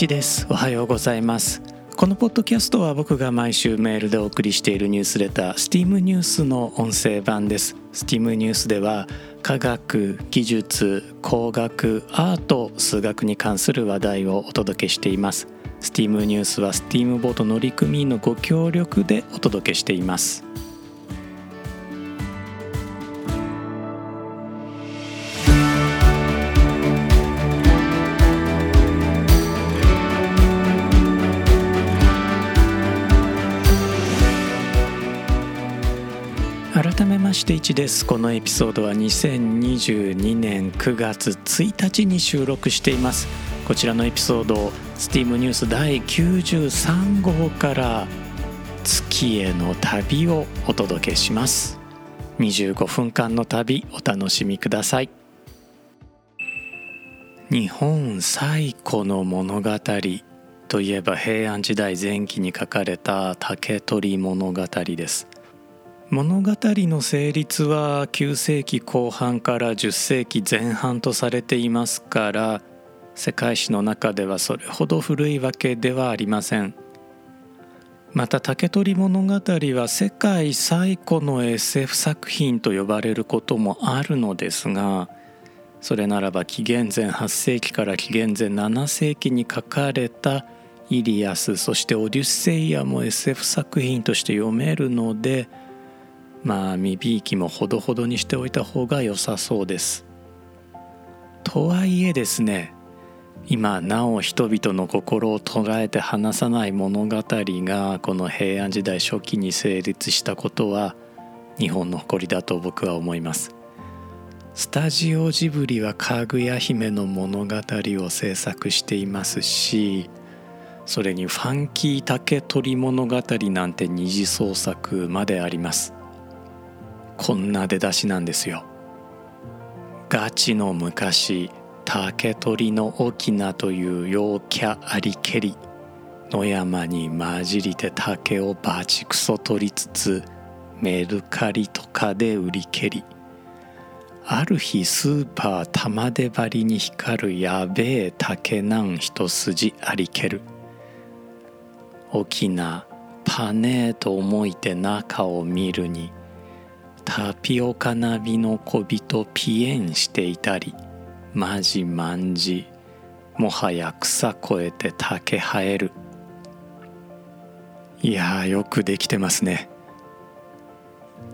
一です。おはようございます。このポッドキャストは僕が毎週メールでお送りしているニュースレター STEAM ニュースの音声版です。STEAM ニュースでは科学技術工学アート数学に関する話題をお届けしています。STEAM ニュースは STEAM ボート乗組員のご協力でお届けしています。して1です。このエピソードは2022年9月1日に収録しています。こちらのエピソード STEAM ニュース第93号から月への旅をお届けします。25分間の旅お楽しみください。日本最古の物語といえば平安時代前期に書かれた竹取物語です。物語の成立は9世紀後半から10世紀前半とされていますから世界史の中ではそれほど古いわけではありません。また竹取物語は世界最古の SF 作品と呼ばれることもあるのですがそれならば紀元前8世紀から紀元前7世紀に書かれたイリアスそしてオデュッセイアも SF 作品として読めるのでまあ身びいきもほどほどにしておいた方が良さそうです。とはいえですね今なお人々の心を捉えて離さない物語がこの平安時代初期に成立したことは日本の誇りだと僕は思いますスタジオジブリはかぐや姫の物語を制作していますしそれにファンキー竹取物語なんて二次創作までありますこんな出だしなんですよ。ガチの昔竹取の沖縄という陽キャありけり野山に混じりて竹をバチクソ取りつつメルカリとかで売り蹴り。ある日スーパー玉出張りに光るやべえ竹なん一筋ありける。沖縄パネーと思いて中を見るにタピオカナビの小人ピエンしていたりマジマンジもはや草越えて竹生える。いやよくできてますね。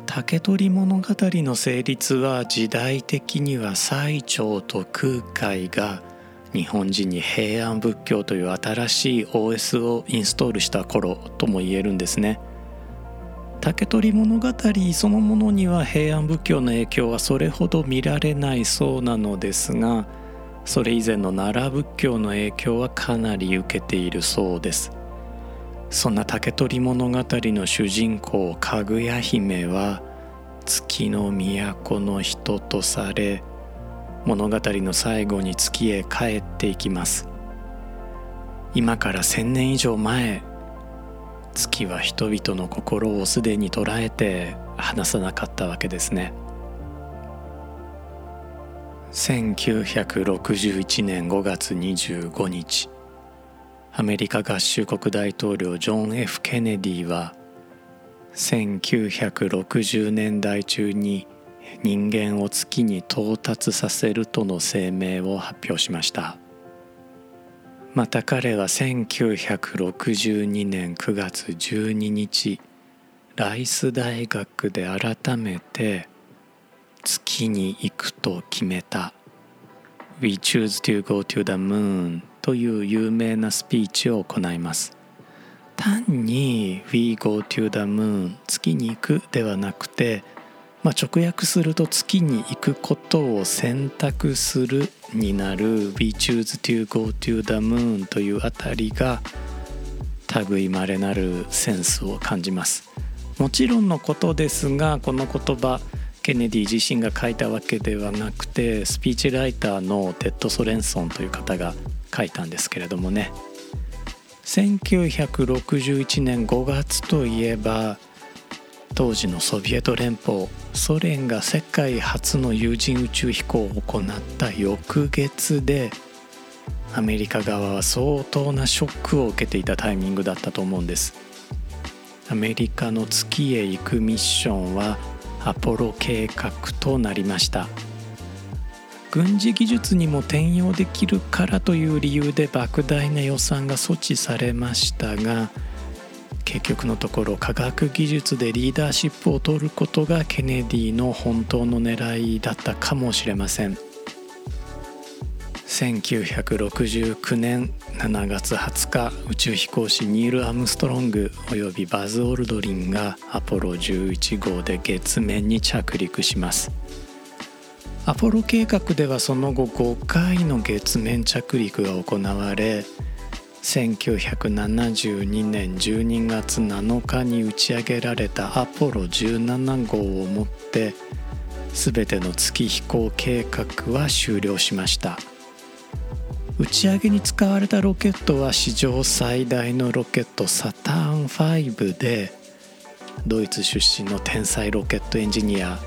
竹取物語の成立は時代的には最澄と空海が日本人に平安仏教という新しい OS をインストールした頃とも言えるんですね。竹取物語そのものには平安仏教の影響はそれほど見られないそうなのですがそれ以前の奈良仏教の影響はかなり受けているそうです。そんな竹取物語の主人公かぐや姫は月の都の人とされ物語の最後に月へ帰っていきます。今から千年以上前月は人々の心をすでに捉えて離さなかったわけですね。1961年5月25日アメリカ合衆国大統領ジョン・ F・ ケネディは1960年代中に人間を月に到達させるとの声明を発表しました。また彼は1962年9月12日ライス大学で改めて月に行くと決めた。We choose to go to the moon という有名なスピーチを行います。単に We go to the moon 月に行くではなくてまあ、直訳すると月に行くことを選択するになる。We choose to go to the moon というあたりが類まれなるセンスを感じます。もちろんのことですがこの言葉ケネディ自身が書いたわけではなくてスピーチライターのテッド・ソレンソンという方が書いたんですけれどもね。1961年5月といえば当時のソビエト連邦ソ連が世界初の有人宇宙飛行を行った翌月でアメリカ側は相当なショックを受けていたタイミングだったと思うんです。アメリカの月へ行くミッションはアポロ計画となりました。軍事技術にも転用できるからという理由で莫大な予算が措置されましたが結局のところ科学技術でリーダーシップを取ることがケネディの本当の狙いだったかもしれません。1969年7月20日宇宙飛行士ニール・アムストロングおよびバズ・オルドリンがアポロ11号で月面に着陸します。アポロ計画ではその後5回の月面着陸が行われ1972年12月7日に打ち上げられたアポロ17号をもって全ての月飛行計画は終了しました。打ち上げに使われたロケットは史上最大のロケットサターン5でドイツ出身の天才ロケットエンジニア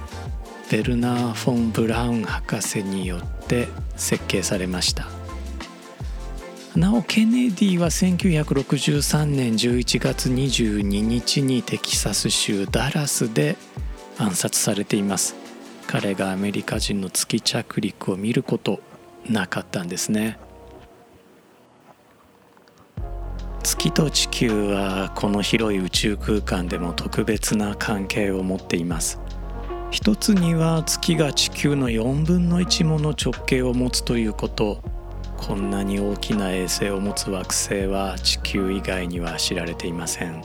ベルナー・フォン・ブラウン博士によって設計されました。なおケネディは1963年11月22日にテキサス州ダラスで暗殺されています。彼がアメリカ人の月着陸を見ることなかったんですね。月と地球はこの広い宇宙空間でも特別な関係を持っています。一つには月が地球の4分の1もの直径を持つということ。こんなに大きな衛星を持つ惑星は地球以外には知られていません。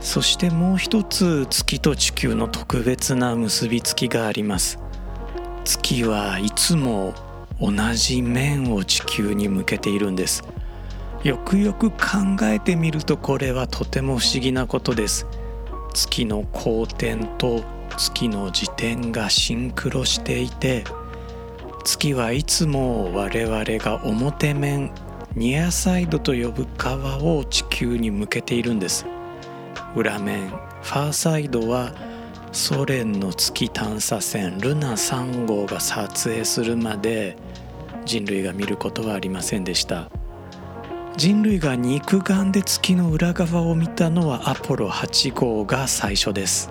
そしてもう一つ月と地球の特別な結びつきがあります。月はいつも同じ面を地球に向けているんです。よくよく考えてみるとこれはとても不思議なことです。月の公転と月の自転がシンクロしていて月はいつも我々が表面ニアサイドと呼ぶ側を地球に向けているんです。裏面ファーサイドはソ連の月探査船ルナ3号が撮影するまで人類が見ることはありませんでした。人類が肉眼で月の裏側を見たのはアポロ8号が最初です。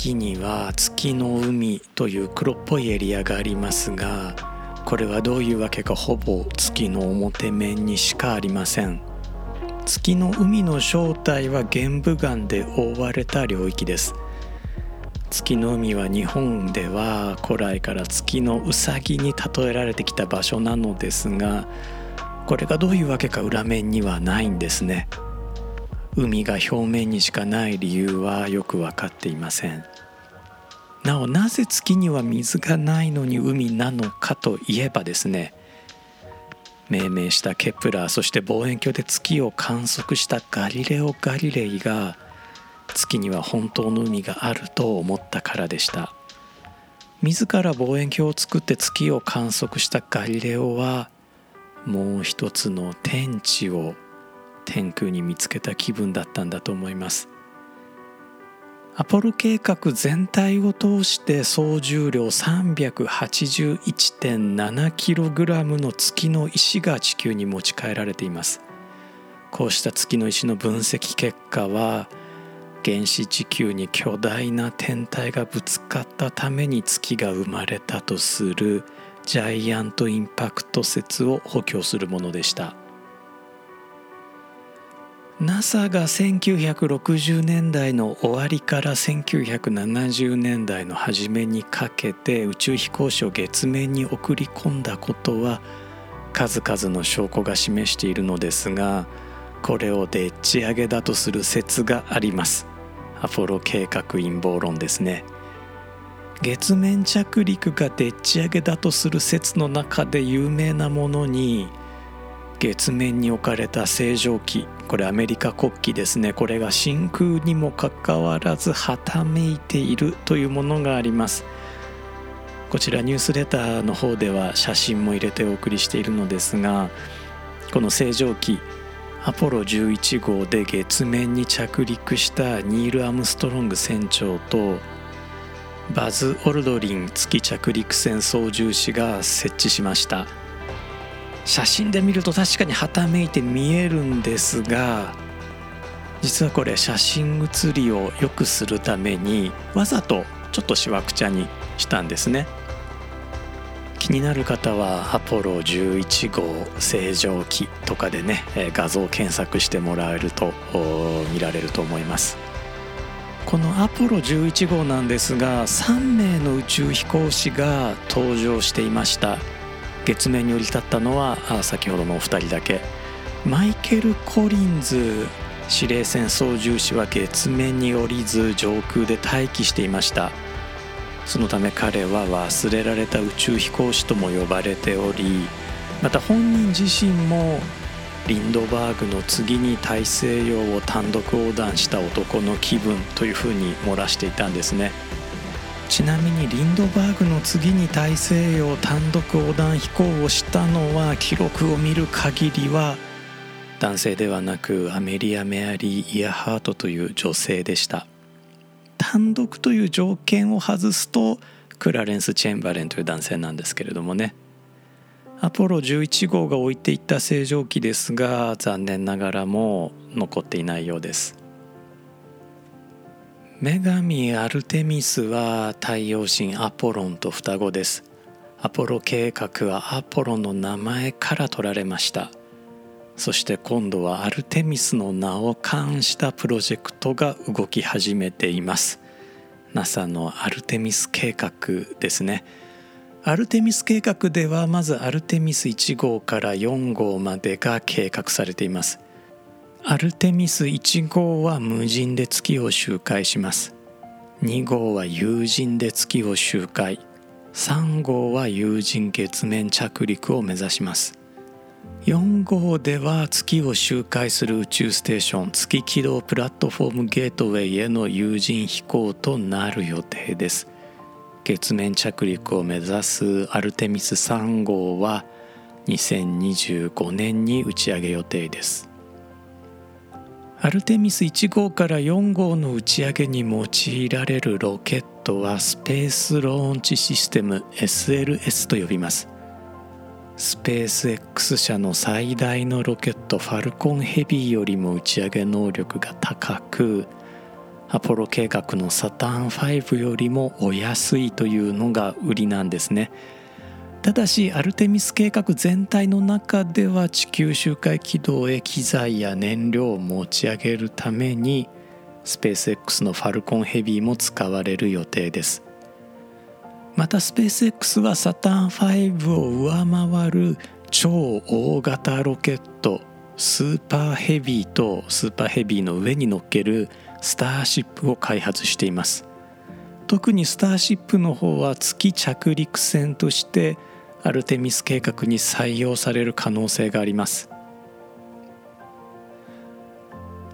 月には月の海という黒っぽいエリアがありますがこれはどういうわけかほぼ月の表面にしかありません。月の海の正体は玄武岩で覆われた領域です。月の海は日本では古来から月のうさぎに例えられてきた場所なのですがこれがどういうわけか裏面にはないんですね。海が表面にしかない理由はよく分かっていません。なおなぜ月には水がないのに海なのかといえばですね命名したケプラーそして望遠鏡で月を観測したガリレオ・ガリレイが月には本当の海があると思ったからでした。自ら望遠鏡を作って月を観測したガリレオはもう一つの天地を天空に見つけた気分だったんだと思います。アポロ計画全体を通して総重量 381.7kg の月の石が地球に持ち帰られています。こうした月の石の分析結果は原始地球に巨大な天体がぶつかったために月が生まれたとするジャイアントインパクト説を補強するものでした。NASA が1960年代の終わりから1970年代の初めにかけて宇宙飛行士を月面に送り込んだことは数々の証拠が示しているのですがこれをでっち上げだとする説があります。アポロ計画陰謀論ですね。月面着陸がでっち上げだとする説の中で有名なものに月面に置かれた星条旗これアメリカ国旗ですね。これが真空にもかかわらずはためいているというものがあります。こちらニュースレターの方では写真も入れてお送りしているのですがこの星条旗アポロ11号で月面に着陸したニール・アムストロング船長とバズ・オルドリン月着陸船操縦士が設置しました。写真で見ると確かにはためいて見えるんですが実はこれ写真写りを良くするためにわざとちょっとしわくちゃにしたんですね。気になる方はアポロ11号正常期とかでね画像検索してもらえると見られると思います。このアポロ11号なんですが3名の宇宙飛行士が登場していました。月面に降り立ったのは先ほどのお二人だけ。マイケル・コリンズ司令船操縦士は月面に降りず上空で待機していました。そのため彼は忘れられた宇宙飛行士とも呼ばれておりまた本人自身もリンドバーグの次に大西洋を単独横断した男の気分というふうに漏らしていたんですね。ちなみにリンドバーグの次に大西洋単独横断飛行をしたのは記録を見る限りは男性ではなくアメリア・メアリー・イヤハートという女性でした。単独という条件を外すとクラレンス・チェンバレンという男性なんですけれどもね。アポロ11号が置いていった正常期ですが残念ながらも残っていないようです。女神アルテミスは太陽神アポロンと双子です。アポロ計画はアポロの名前から取られました。そして今度はアルテミスの名を冠したプロジェクトが動き始めています。NASA のアルテミス計画ですね。アルテミス計画ではまずアルテミス1号から4号までが計画されています。アルテミス1号は無人で月を周回します。2号は有人で月を周回。3号は有人月面着陸を目指します。4号では月を周回する宇宙ステーション月軌道プラットフォームゲートウェイへの有人飛行となる予定です。月面着陸を目指すアルテミス3号は2025年に打ち上げ予定です。アルテミス1号から4号の打ち上げに用いられるロケットはスペースローンチシステム SLS と呼びます。スペース X 社の最大のロケットファルコンヘビーよりも打ち上げ能力が高くアポロ計画のサターン5よりもお安いというのが売りなんですね。ただしアルテミス計画全体の中では地球周回軌道へ機材や燃料を持ち上げるためにスペース X のファルコンヘビーも使われる予定です。またスペース X はサターン5を上回る超大型ロケットスーパーヘビーとスーパーヘビーの上に乗っけるスターシップを開発しています。特にスターシップの方は月着陸船としてアルテミス計画に採用される可能性があります。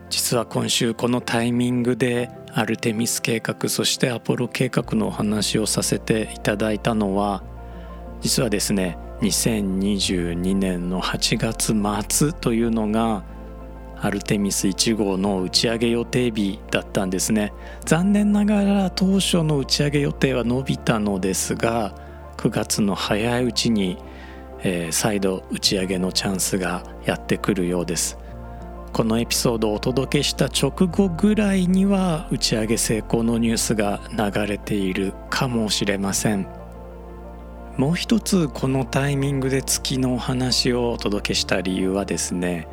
実は今週このタイミングでアルテミス計画そしてアポロ計画のお話をさせていただいたのは実はですね2022年の8月末というのがアルテミス1号の打ち上げ予定日だったんですね。残念ながら当初の打ち上げ予定は伸びたのですが9月の早いうちに、えー、再度打ち上げのチャンスがやってくるようです。このエピソードをお届けした直後ぐらいには打ち上げ成功のニュースが流れているかもしれません。もう一つこのタイミングで月のお話をお届けした理由はですね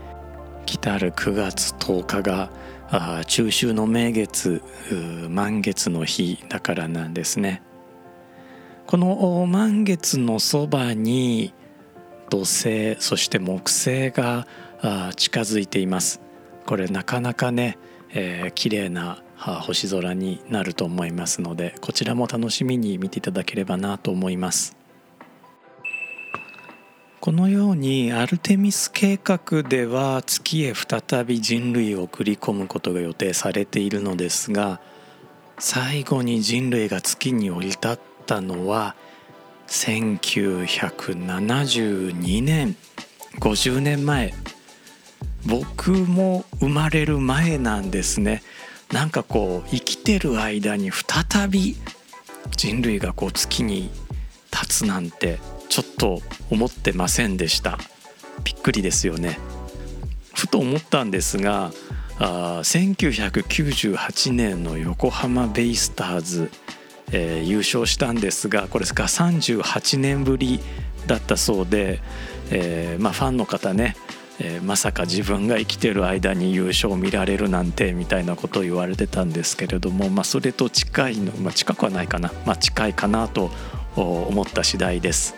来たる9月10日があ中秋の名月満月の日だからなんですね。この満月のそばに土星そして木星が近づいています。これなかなかね、えー、綺麗な星空になると思いますのでこちらも楽しみに見ていただければなと思います。このようにアルテミス計画では月へ再び人類を送り込むことが予定されているのですが最後に人類が月に降り立ったのは1972年50年前。僕も生まれる前なんですね。なんかこう生きてる間に再び人類がこう月に立つなんてちょっと思ってませんでした。びっくりですよね。ふと思ったんですがあ1998年の横浜ベイスターズ、えー、優勝したんですがこれが38年ぶりだったそうで、えーまあ、ファンの方ねえー、まさか自分が生きてる間に優勝を見られるなんてみたいなことを言われてたんですけれども、まあ、それと近いの、まあ、近くはないかな、ま、近いかなと思った次第です。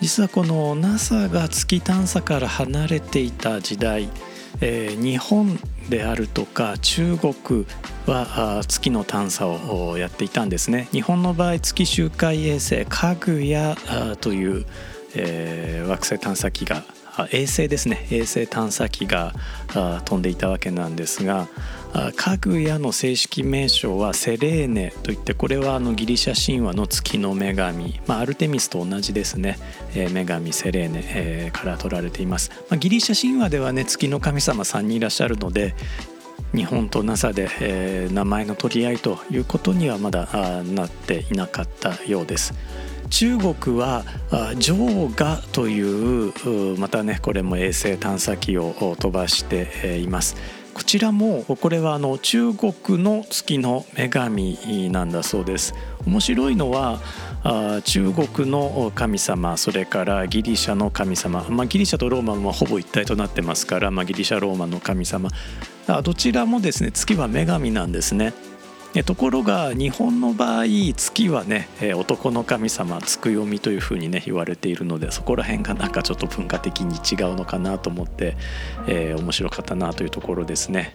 実はこの NASA が月探査から離れていた時代、えー、日本であるとか中国は月の探査をやっていたんですね。日本の場合月周回衛星かぐやという、えー、惑星探査機が衛星ですね衛星探査機が飛んでいたわけなんですがかぐやの正式名称はセレーネといってこれはあのギリシャ神話の月の女神、まあ、アルテミスと同じですね、えー、女神セレーネ、えー、から取られています、まあ、ギリシャ神話ではね月の神様3人いらっしゃるので日本と NASA で、えー、名前の取り合いということにはまだなっていなかったようです。中国はジョーガというまたねこれも衛星探査機を飛ばしています。こちらもこれはあの中国の月の女神なんだそうです。面白いのは中国の神様それからギリシャの神様、まあ、ギリシャとローマはほぼ一体となってますから、まあ、ギリシャローマの神様。どちらもですね月は女神なんですね。ところが日本の場合月はね男の神様つくよみというふうにね言われているのでそこら辺がなんかちょっと文化的に違うのかなと思って、えー、面白かったなというところですね。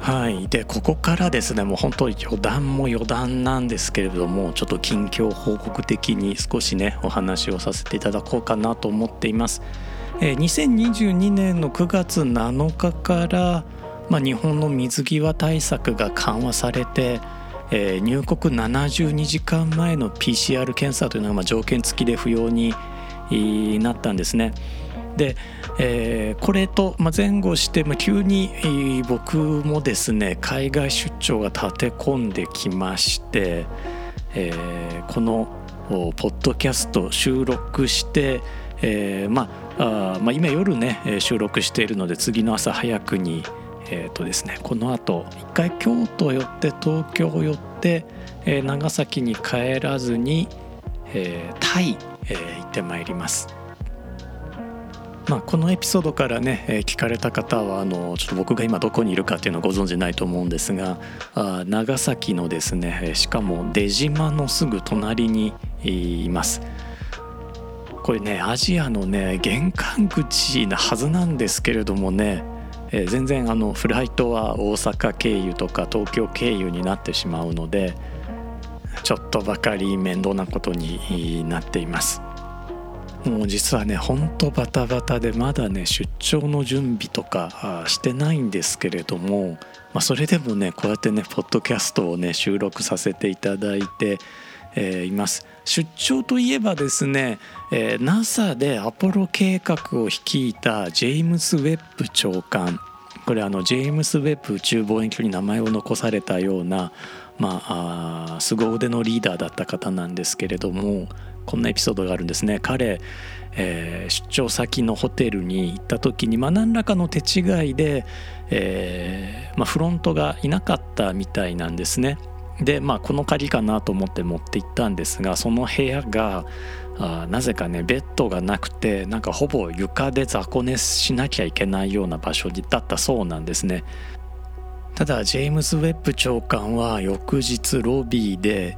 はい、でここからですねもう本当余談も余談なんですけれどもちょっと近況報告的に少しねお話をさせていただこうかなと思っています。えー、2022年の9月7日からまあ、日本の水際対策が緩和されて、えー、入国72時間前の PCR 検査というのがまあ条件付きで不要になったんですね。で、えー、これと、前後して、急に僕もですね海外出張が立て込んできまして、えー、このポッドキャスト収録して、えー、まあまあ、今夜ね収録しているので次の朝早くにえーとですね、このあと一回京都寄って東京寄って、えー、長崎に帰らずに、えー、タイ、えー、行ってまいります。まあ、このエピソードからね、えー、聞かれた方はあのちょっと僕が今どこにいるかっていうのはご存知ないと思うんですがあ長崎のですねしかも出島のすぐ隣にいます。これねアジアのね玄関口なはずなんですけれどもねえー、全然あのフライトは大阪経由とか東京経由になってしまうのでちょっとばかり面倒なことになっています。もう実はねほんとバタバタでまだね出張の準備とかしてないんですけれども、まあ、それでもねこうやってねポッドキャストをね収録させていただいて、えー、います出張といえばですね、えー、NASA でアポロ計画を率いたジェームス・ウェッブ長官これあのジェームス・ウェッブ宇宙望遠鏡に名前を残されたようなまああ凄腕のリーダーだった方なんですけれどもこんなエピソードがあるんですね彼、えー、出張先のホテルに行った時に、まあ、何らかの手違いで、えーまあ、フロントがいなかったみたいなんですね。でまあこの鍵かなと思って持って行ったんですがその部屋があなぜかねベッドがなくてなんかほぼ床で雑魚寝しなきゃいけないような場所だったそうなんですねただジェームズ・ウェッブ長官は翌日ロビーで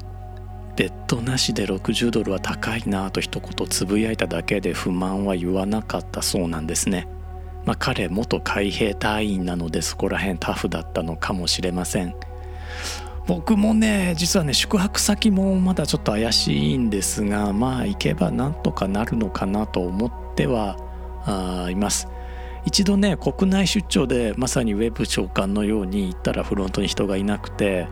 ベッドなしで60ドルは高いなと一言つぶやいただけで不満は言わなかったそうなんですね。まあ、彼元海兵隊員なのでそこら辺タフだったのかもしれません。僕もね実はね宿泊先もまだちょっと怪しいんですがまあ行けばなんとかなるのかなと思ってはあいます。一度ね国内出張でまさにウェブ長官のように行ったらフロントに人がいなくて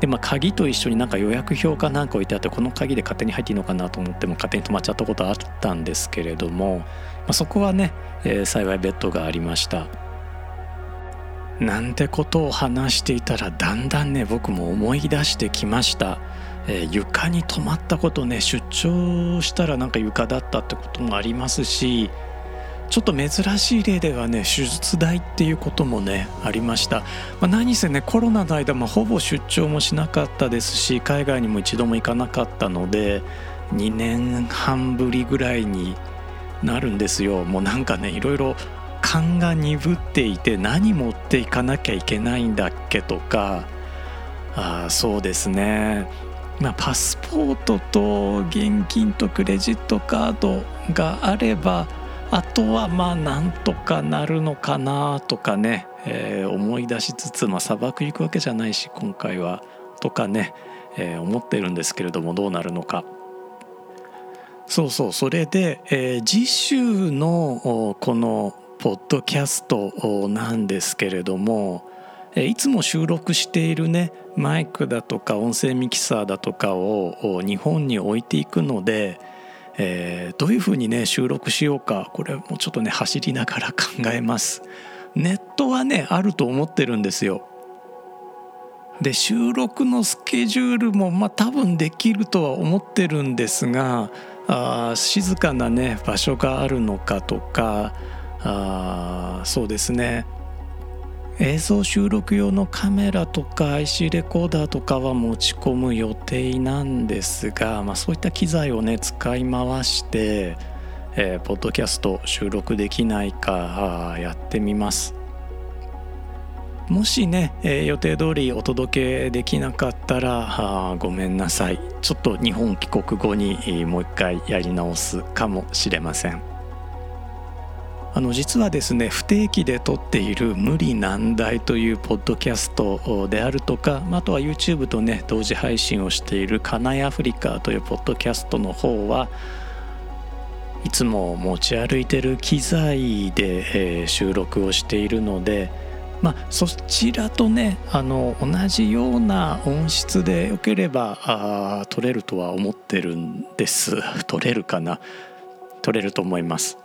でまあ鍵と一緒になんか予約表かなんか置いてあってこの鍵で勝手に入っていいのかなと思っても勝手に止まっちゃったことあったんですけれども、まあ、そこはね、えー、幸いベッドがありました。なんてことを話していたらだんだんね僕も思い出してきました、えー、床に泊まったことね出張したらなんか床だったってこともありますしちょっと珍しい例ではね手術代っていうこともねありました、まあ、何せねコロナの間、まあ、ほぼ出張もしなかったですし海外にも一度も行かなかったので2年半ぶりぐらいになるんですよ。もうなんかねいろいろ勘が鈍っていて何持っていかなきゃいけないんだっけとかあそうですねまあ、パスポートと現金とクレジットカードがあればあとはまあなんとかなるのかなとかね、えー、思い出しつつ、まあ、砂漠行くわけじゃないし今回はとかね、えー、思ってるんですけれどもどうなるのか。そうそうそれで、えー、次週のこのポッドキャストなんですけれどもいつも収録しているねマイクだとか音声ミキサーだとかを日本に置いていくので、えー、どういうふうにね収録しようかこれもうちょっとね走りながら考えます。ネットはねあると思ってるんですよ。で収録のスケジュールもまあ多分できるとは思ってるんですがあ静かなね場所があるのかとかあそうですね。映像収録用のカメラとか IC レコーダーとかは持ち込む予定なんですが、まあ、そういった機材をね使い回して、えー、ポッドキャスト収録できないかやってみます。もしね、えー、予定通りお届けできなかったらごめんなさい。ちょっと日本帰国後にもう一回やり直すかもしれません。あの実はですね不定期で撮っている「無理難題」というポッドキャストであるとかあとは YouTube とね同時配信をしている「カナイアフリカ」というポッドキャストの方はいつも持ち歩いてる機材で、えー、収録をしているのでまあ、そちらとねあの同じような音質でよければあ撮れるとは思ってるんです。撮れるかな？撮れると思います。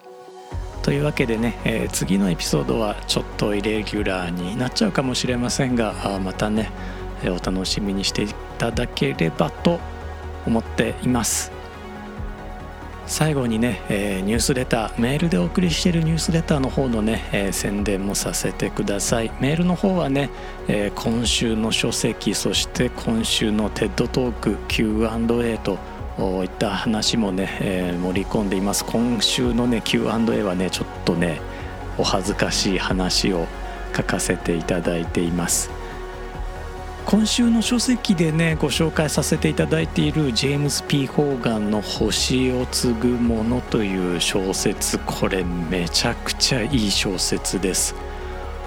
というわけでね、えー、次のエピソードはちょっとイレギュラーになっちゃうかもしれませんがあまたねえお楽しみにしていただければと思っています。最後にね、えー、ニュースレターメールでお送りしているニュースレターの方のね、えー、宣伝もさせてください。メールの方はね、えー、今週の書籍そして今週の TED トーク Q&A といった話もね、えー、盛り込んでいます。今週のね Q&A はねちょっとねお恥ずかしい話を書かせていただいています。今週の書籍でねご紹介させていただいているジェームス・ P・ ホーガンの「星を継ぐもの」という小説。これめちゃくちゃいい小説です。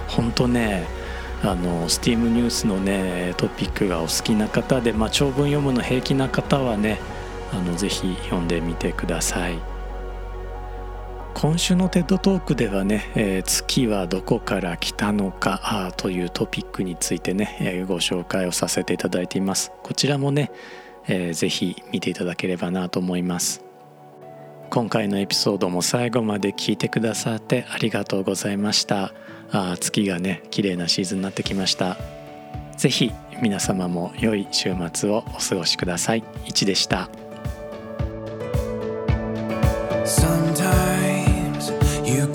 本当ねあのスティームニュースのねトピックがお好きな方で、まあ、長文読むの平気な方はねあのぜひ読んでみてください。今週の TED トークではね、えー、月はどこから来たのかというトピックについてね、えー、ご紹介をさせていただいています。こちらもね、えー、ぜひ見ていただければなと思います。今回のエピソードも最後まで聞いてくださってありがとうございました。あ月がね綺麗なシーズンになってきました。ぜひ皆様も良い週末をお過ごしください。1でした。Sometimes you